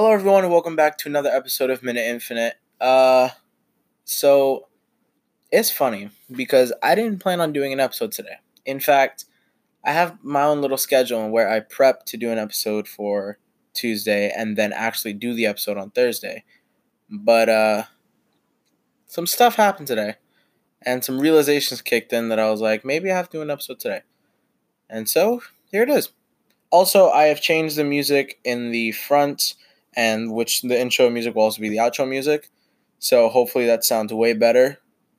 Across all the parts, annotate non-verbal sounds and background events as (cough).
Hello, everyone, and welcome back to another episode of Minute Infinite. Uh, so it's funny because I didn't plan on doing an episode today. In fact, I have my own little schedule where I prep to do an episode for Tuesday and then actually do the episode on Thursday. But uh, some stuff happened today, and some realizations kicked in that I was like, maybe I have to do an episode today. And so here it is. Also, I have changed the music in the front and which the intro music will also be the outro music. So hopefully that sounds way better.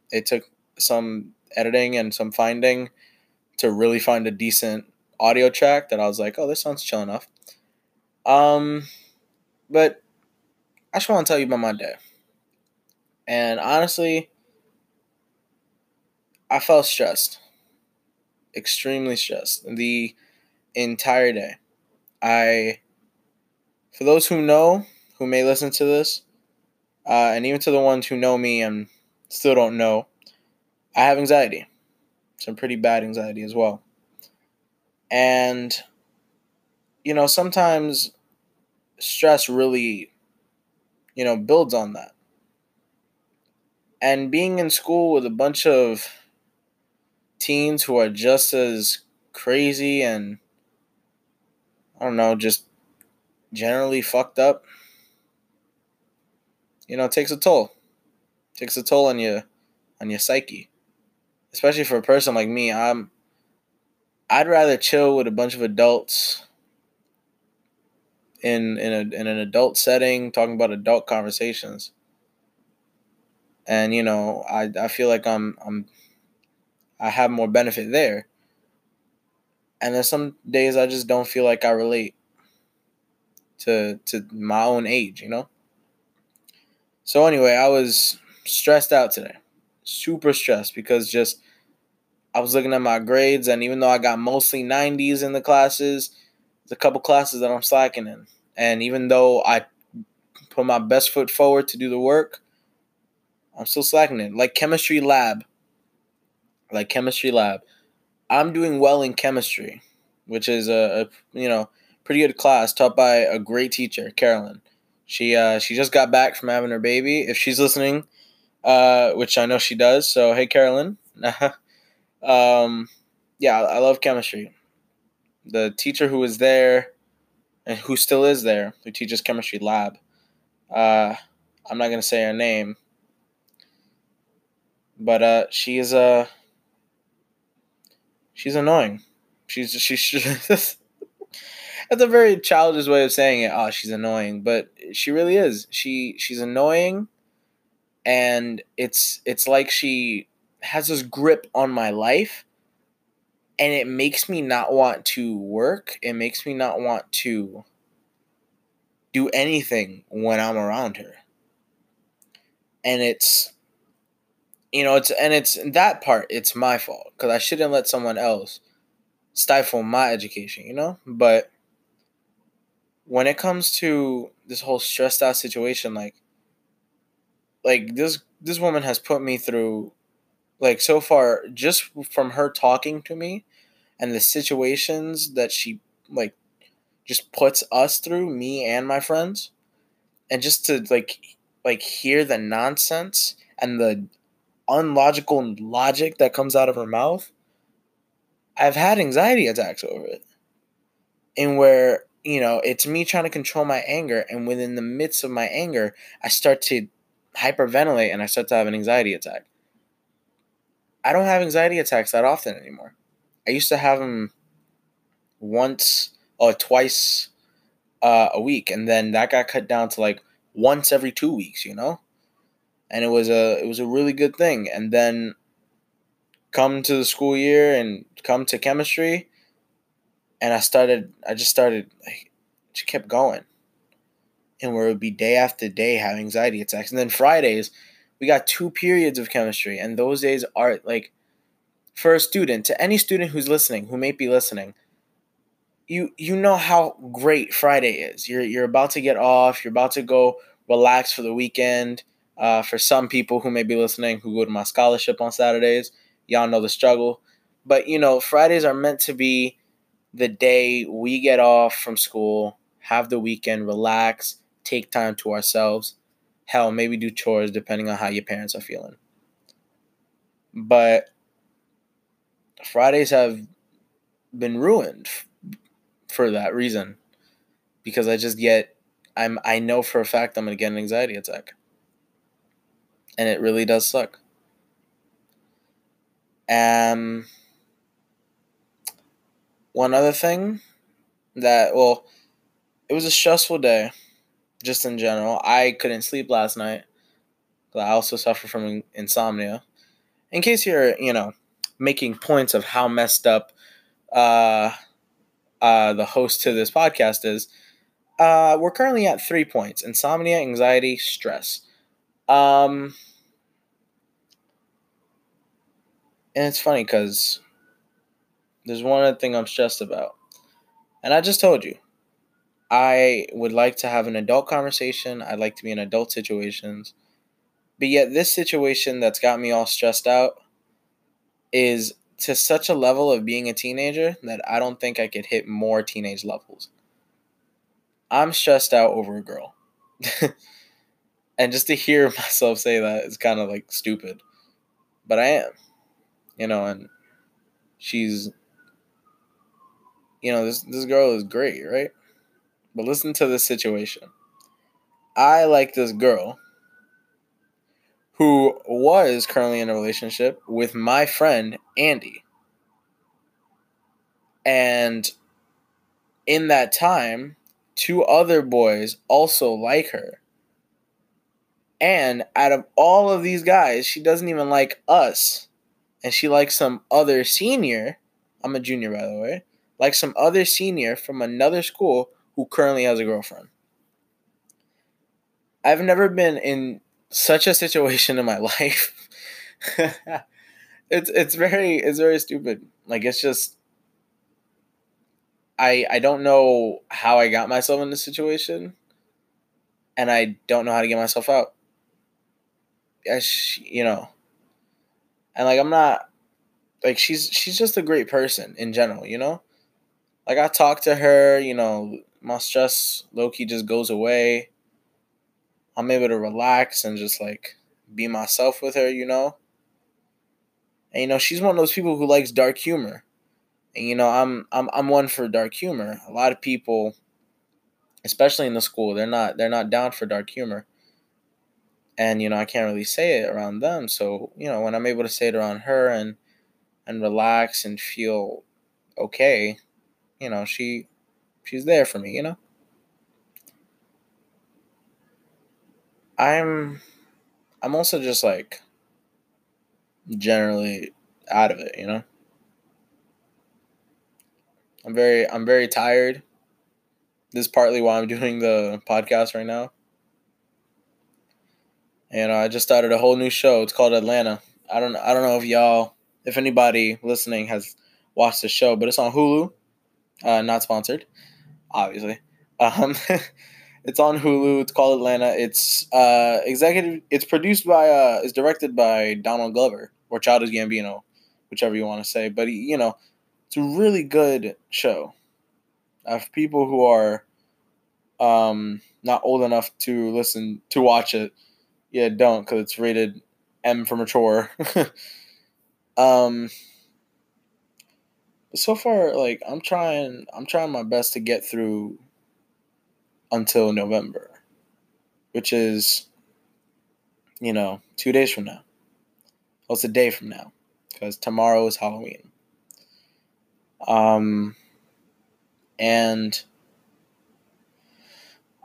It took some editing and some finding to really find a decent audio track that I was like, oh, this sounds chill enough. Um, but I just want to tell you about my day. And honestly, I felt stressed, extremely stressed the entire day. I for those who know, who may listen to this, uh, and even to the ones who know me and still don't know, I have anxiety. Some pretty bad anxiety as well. And, you know, sometimes stress really, you know, builds on that. And being in school with a bunch of teens who are just as crazy and, I don't know, just generally fucked up, you know, takes a toll. Takes a toll on you on your psyche. Especially for a person like me, I'm I'd rather chill with a bunch of adults in in a in an adult setting talking about adult conversations. And you know, I I feel like I'm I'm I have more benefit there. And then some days I just don't feel like I relate to to my own age, you know. So anyway, I was stressed out today, super stressed because just I was looking at my grades, and even though I got mostly 90s in the classes, there's a couple classes that I'm slacking in, and even though I put my best foot forward to do the work, I'm still slacking in. Like chemistry lab, like chemistry lab, I'm doing well in chemistry, which is a, a you know pretty good class taught by a great teacher, Carolyn. She uh, she just got back from having her baby. If she's listening, uh, which I know she does, so hey, Carolyn. (laughs) um, yeah, I love chemistry. The teacher who was there, and who still is there, who teaches chemistry lab. Uh, I'm not gonna say her name, but uh, she is a. Uh, she's annoying. She's she's (laughs) that's a very childish way of saying it. Oh, she's annoying, but she really is. She she's annoying, and it's it's like she has this grip on my life, and it makes me not want to work. It makes me not want to do anything when I'm around her. And it's you know, it's and it's that part it's my fault cuz I shouldn't let someone else stifle my education, you know? But when it comes to this whole stressed out situation, like like this this woman has put me through like so far just from her talking to me and the situations that she like just puts us through me and my friends and just to like like hear the nonsense and the unlogical logic that comes out of her mouth i've had anxiety attacks over it. And where you know, it's me trying to control my anger. And within the midst of my anger, I start to hyperventilate and I start to have an anxiety attack. I don't have anxiety attacks that often anymore. I used to have them once or twice uh, a week, and then that got cut down to like once every two weeks, you know. And it was a it was a really good thing. And then come to the school year and come to chemistry, and I started, I just started, just kept going. And where it would be day after day having anxiety attacks. And then Fridays, we got two periods of chemistry. And those days are like, for a student, to any student who's listening, who may be listening, you you know how great Friday is. You're you're about to get off. You're about to go relax for the weekend. Uh, for some people who may be listening who go to my scholarship on Saturdays, y'all know the struggle. But you know, Fridays are meant to be the day we get off from school, have the weekend, relax, take time to ourselves. Hell, maybe do chores depending on how your parents are feeling. But Fridays have been ruined for that reason because I just get I'm I know for a fact I'm gonna get an anxiety attack. And it really does suck. Um one other thing that well it was a stressful day just in general. I couldn't sleep last night. I also suffer from insomnia. In case you're, you know, making points of how messed up uh, uh, the host to this podcast is, uh, we're currently at three points insomnia, anxiety, stress. Um, and it's funny because there's one other thing I'm stressed about. And I just told you, I would like to have an adult conversation. I'd like to be in adult situations. But yet, this situation that's got me all stressed out is to such a level of being a teenager that I don't think I could hit more teenage levels. I'm stressed out over a girl. (laughs) and just to hear (laughs) myself say that is kind of like stupid. But I am. You know, and she's you know, this this girl is great, right? But listen to this situation. I like this girl who was currently in a relationship with my friend Andy. And in that time, two other boys also like her. And out of all of these guys, she doesn't even like us. And she likes some other senior. I'm a junior, by the way. Like some other senior from another school who currently has a girlfriend. I've never been in such a situation in my (laughs) life. it's it's very it's very stupid. Like it's just I I don't know how I got myself in this situation and I don't know how to get myself out. As you know. And like I'm not like she's she's just a great person in general, you know? Like I talk to her, you know, my stress low key just goes away. I'm able to relax and just like be myself with her, you know? And you know, she's one of those people who likes dark humor. And you know, I'm I'm I'm one for dark humor. A lot of people especially in the school, they're not they're not down for dark humor. And you know, I can't really say it around them. So, you know, when I'm able to say it around her and and relax and feel okay, you know, she she's there for me, you know? I'm I'm also just like generally out of it, you know? I'm very I'm very tired. This is partly why I'm doing the podcast right now. And I just started a whole new show. It's called Atlanta. I don't I don't know if y'all if anybody listening has watched the show, but it's on Hulu. Uh, not sponsored, obviously. Um, (laughs) It's on Hulu. It's called Atlanta. It's uh, executive. It's produced by. Uh, it's directed by Donald Glover or Childish Gambino, whichever you want to say. But you know, it's a really good show. Uh, for people who are um, not old enough to listen to watch it, yeah, don't because it's rated M for mature. (laughs) um, so far, like I'm trying, I'm trying my best to get through until November, which is, you know, two days from now. Well, it's a day from now because tomorrow is Halloween. Um, and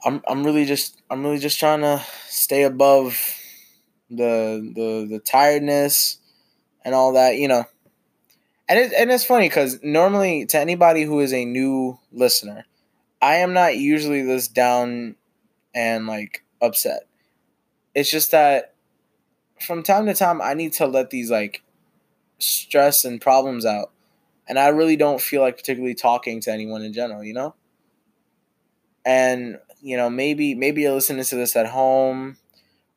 I'm I'm really just I'm really just trying to stay above the the the tiredness and all that, you know. And it, and it's funny because normally to anybody who is a new listener, I am not usually this down and like upset. It's just that from time to time I need to let these like stress and problems out. And I really don't feel like particularly talking to anyone in general, you know? And, you know, maybe maybe you're listening to this at home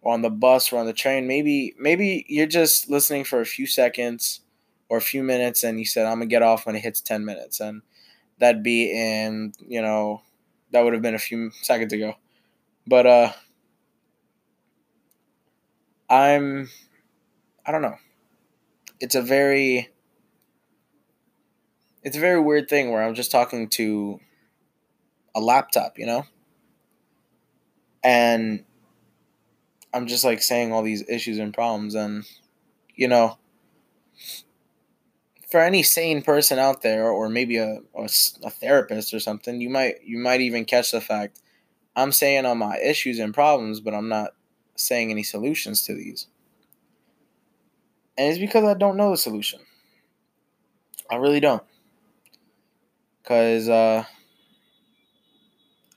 or on the bus or on the train. Maybe maybe you're just listening for a few seconds or a few minutes and you said I'm gonna get off when it hits ten minutes and that'd be in you know that would have been a few seconds ago But uh I'm I don't know. It's a very it's a very weird thing where I'm just talking to a laptop, you know? And I'm just like saying all these issues and problems and you know for any sane person out there or maybe a, a, a therapist or something you might you might even catch the fact I'm saying all my issues and problems but I'm not saying any solutions to these. And it's because I don't know the solution. I really don't. Because uh,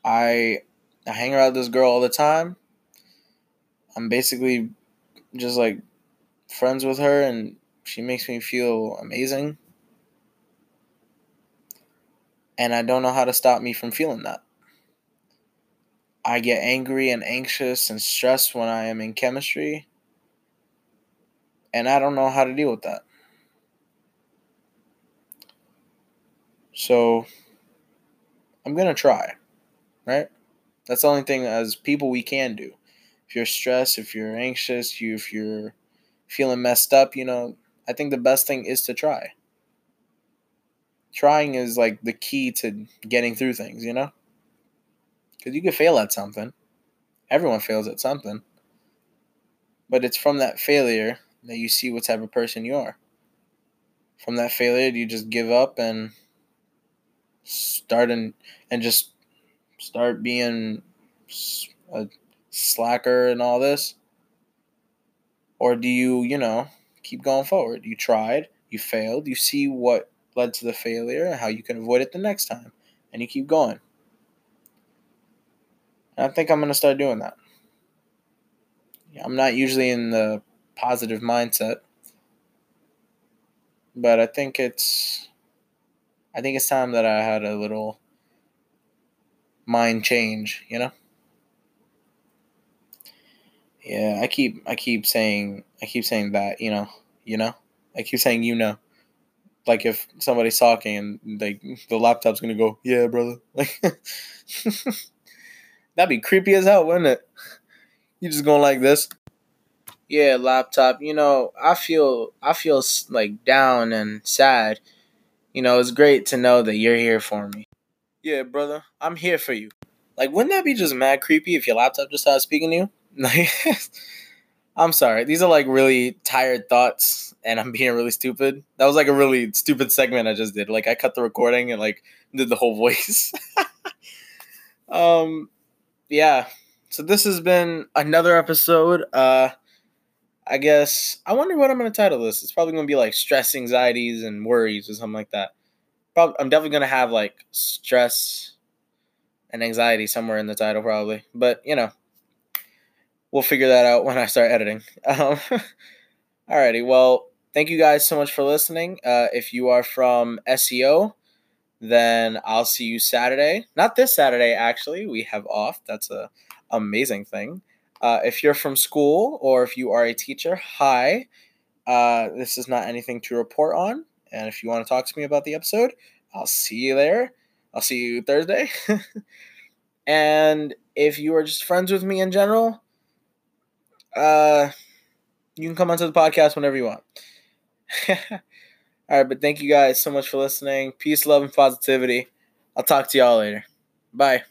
I I hang around this girl all the time. I'm basically just like friends with her, and she makes me feel amazing. And I don't know how to stop me from feeling that. I get angry and anxious and stressed when I am in chemistry. And I don't know how to deal with that. So I'm going to try, right? That's the only thing as people we can do. If you're stressed, if you're anxious, you if you're feeling messed up, you know, I think the best thing is to try. Trying is like the key to getting through things, you know? Cuz you can fail at something. Everyone fails at something. But it's from that failure that you see what type of person you are. From that failure, do you just give up and start and and just start being a slacker and all this? Or do you, you know, keep going forward? You tried, you failed, you see what led to the failure and how you can avoid it the next time, and you keep going. And I think I'm going to start doing that. I'm not usually in the positive mindset, but I think it's I think it's time that I had a little mind change, you know? Yeah, I keep I keep saying I keep saying that, you know, you know? I keep saying you know. Like if somebody's talking and like the laptop's gonna go, yeah, brother. (laughs) Like that'd be creepy as hell, wouldn't it? You just going like this. Yeah, laptop. You know, I feel I feel like down and sad you know, it's great to know that you're here for me. Yeah, brother, I'm here for you. Like, wouldn't that be just mad creepy if your laptop just started speaking to you? Like, (laughs) I'm sorry. These are like really tired thoughts, and I'm being really stupid. That was like a really stupid segment I just did. Like, I cut the recording and like did the whole voice. (laughs) um, yeah. So this has been another episode. Uh, I guess I wonder what I'm gonna title this. It's probably gonna be like stress, anxieties, and worries or something like that. Probably, I'm definitely gonna have like stress and anxiety somewhere in the title, probably. But you know, we'll figure that out when I start editing. (laughs) Um, alrighty, well, thank you guys so much for listening. Uh, if you are from SEO, then I'll see you Saturday. Not this Saturday, actually. We have off. That's a amazing thing. Uh, if you're from school or if you are a teacher, hi. Uh, this is not anything to report on. And if you want to talk to me about the episode, I'll see you there. I'll see you Thursday. (laughs) and if you are just friends with me in general, uh, you can come onto the podcast whenever you want. (laughs) All right, but thank you guys so much for listening. Peace, love, and positivity. I'll talk to y'all later. Bye.